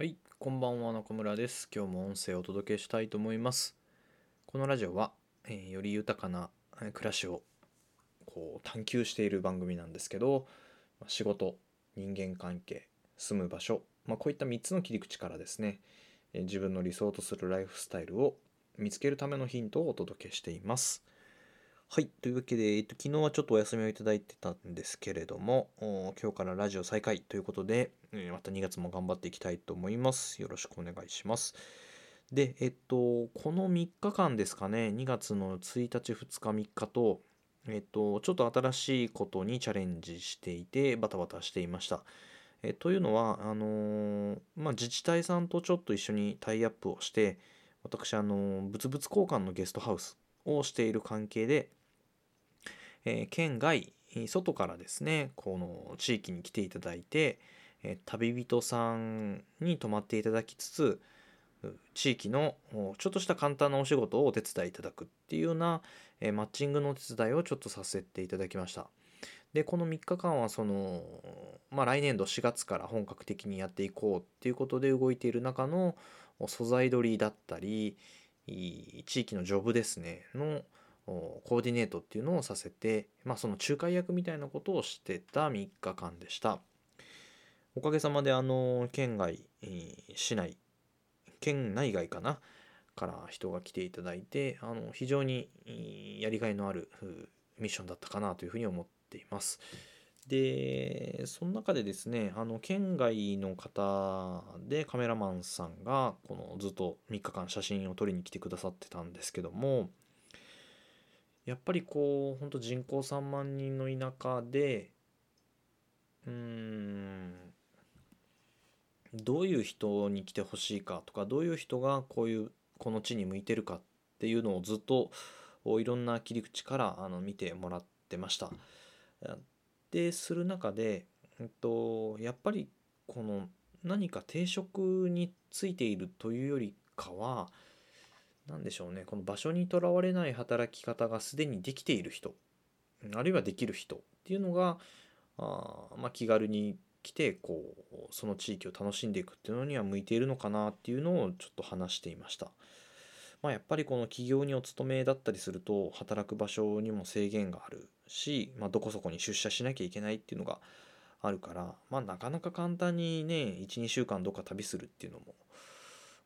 はい、こんばんは中村です。今日も音声をお届けしたいと思います。このラジオは、えーより豊かな暮らしをこう探求している番組なんですけど、仕事、人間関係、住む場所、まあ、こういった3つの切り口からですね、え自分の理想とするライフスタイルを見つけるためのヒントをお届けしています。はい。というわけで、えっと、昨日はちょっとお休みをいただいてたんですけれども、今日からラジオ再開ということで、えまた2月も頑張っていきたいと思います。よろしくお願いします。で、えっと、この3日間ですかね、2月の1日、2日、3日と、えっと、ちょっと新しいことにチャレンジしていて、バタバタしていました。えというのは、あのーまあ、自治体さんとちょっと一緒にタイアップをして、私、あのー物々交換のゲストハウスをしている関係で、えー県外、外からですね、この地域に来ていただいて、え旅人さんに泊まっていただきつつ、地域のちょっとした簡単なお仕事をお手伝いいただくっていうような、えマッチングのお手伝いをちょっとさせていただきました。で、この3日間はその、まあ来年度4月から本格的にやっていこうっていうことで動いている中の素材取りだったり、地域のジョブですね、のコーディネートっていうのをさせて、まあその仲介役みたいなことをしてた3日間でした。おかげさまであの、県外、市内、県内外かなから人が来ていただいて、あの、非常にやりがいのあるミッションだったかなというふうに思っています。で、その中でですね、あの、県外の方でカメラマンさんが、このずっと3日間写真を撮りに来てくださってたんですけども、やっぱりこう、本当人口3万人の田舎で、うん、どういう人に来てほしいかとか、どういう人がこういう、この地に向いてるかっていうのをずっといろんな切り口からあの見てもらってました。で、する中で、えっと、やっぱりこの何か定職についているというよりかは、なんでしょうね、この場所にとらわれない働き方がすでにできている人、あるいはできる人。っていうのが、あまあ、気軽に来てこうその地域を楽しんでいくっていうのには向いているのかなっていうのをちょっと話していました。まあ、やっぱりこの企業にお勤めだったりすると働く場所にも制限があるし、まあ、どこそこに出社しなきゃいけないっていうのがあるから、まあ、なかなか簡単にね12週間どっか旅するっていうのも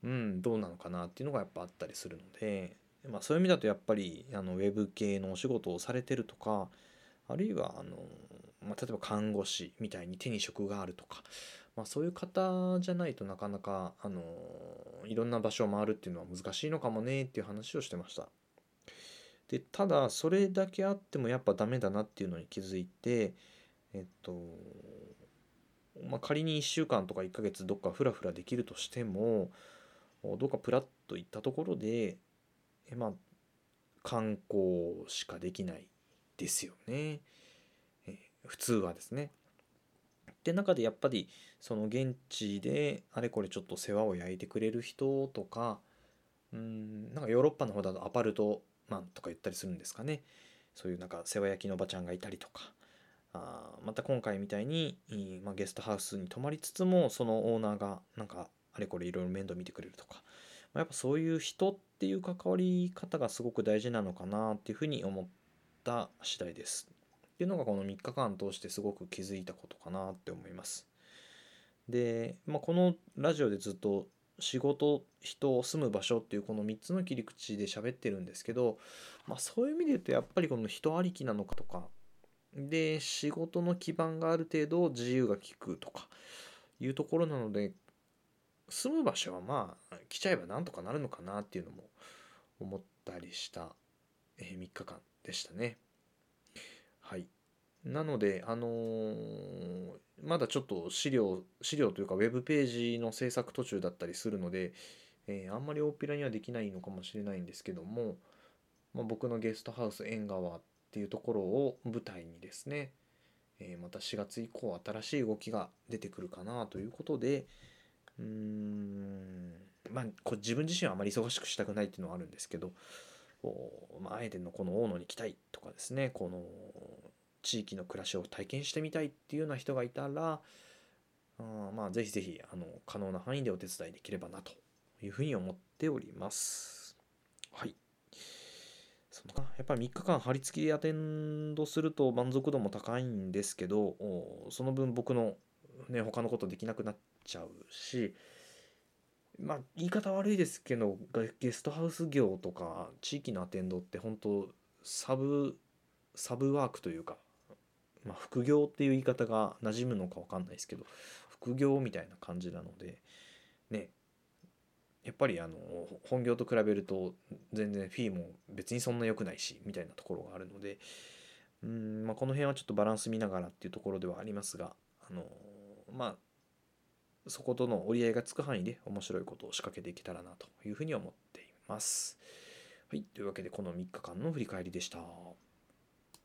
うんどうなのかなっていうのがやっぱあったりするので、まあ、そういう意味だとやっぱりあのウェブ系のお仕事をされてるとかあるいはあの、まあ、例えば看護師みたいに手に職があるとか、まあ、そういう方じゃないとなかなかあのいろんな場所を回るっていうのは難しいのかもねっていう話をしてました。でただそれだけあってもやっぱダメだなっていうのに気づいてえっとまあ仮に1週間とか1ヶ月どっかフラフラできるとしてもどっかプラッと行ったところでえまあ観光しかできないですよね。え普通はですね。で中でやっぱりその現地であれこれちょっと世話を焼いてくれる人とかうんなんかヨーロッパの方だとアパルトマンとか言ったりするんですかねそういうなんか世話焼きのおばちゃんがいたりとかあまた今回みたいに、まあ、ゲストハウスに泊まりつつもそのオーナーがなんかあれこれいろいろ面倒見てくれるとか、まあ、やっぱそういう人っていう関わり方がすごく大事なのかなっていうふうに思った次第です。っていうのがこの3日間通してすごく気づいたことかなって思います。で、まあ、このラジオでずっと仕事、人、住む場所っていうこの3つの切り口で喋ってるんですけど、まあ、そういう意味で言うとやっぱりこの人ありきなのかとか、で、仕事の基盤がある程度自由が利くとかいうところなので、住む場所はまあ来ちゃえばなんとかなるのかなっていうのも思ったりした、えー3日間でしたね。はい。なので、あのーまだちょっと資料、資料というかウェブページの制作途中だったりするので、えーあんまり大っぴらにはできないのかもしれないんですけども、まあ、僕のゲストハウス縁側っていうところを舞台にですね、えーまた4月以降新しい動きが出てくるかなということで、うーん、まあ、こ自分自身はあまり忙しくしたくないっていうのはあるんですけど、こうまあ、あえてのこの大野に来たいとかですね、この地域の暮らしを体験してみたいっていうような人がいたら、あまあぜひぜひあの可能な範囲でお手伝いできればなというふうに思っております。はい。そのやっぱり3日間張り付きでアテンドすると満足度も高いんですけどその分僕のね他のことできなくなっちゃうしまあ言い方悪いですけどゲストハウス業とか地域のアテンドって本当サブサブワークというか、まあ、副業っていう言い方が馴染むのか分かんないですけど副業みたいな感じなのでねやっぱりあの本業と比べると全然フィーも別にそんな良くないしみたいなところがあるのでうん、まあ、この辺はちょっとバランス見ながらっていうところではありますがあのまあそことの折り合いがつく範囲で面白いことを仕掛けていけたらなというふうに思っています。はい、というわけでこの3日間の振り返りでした。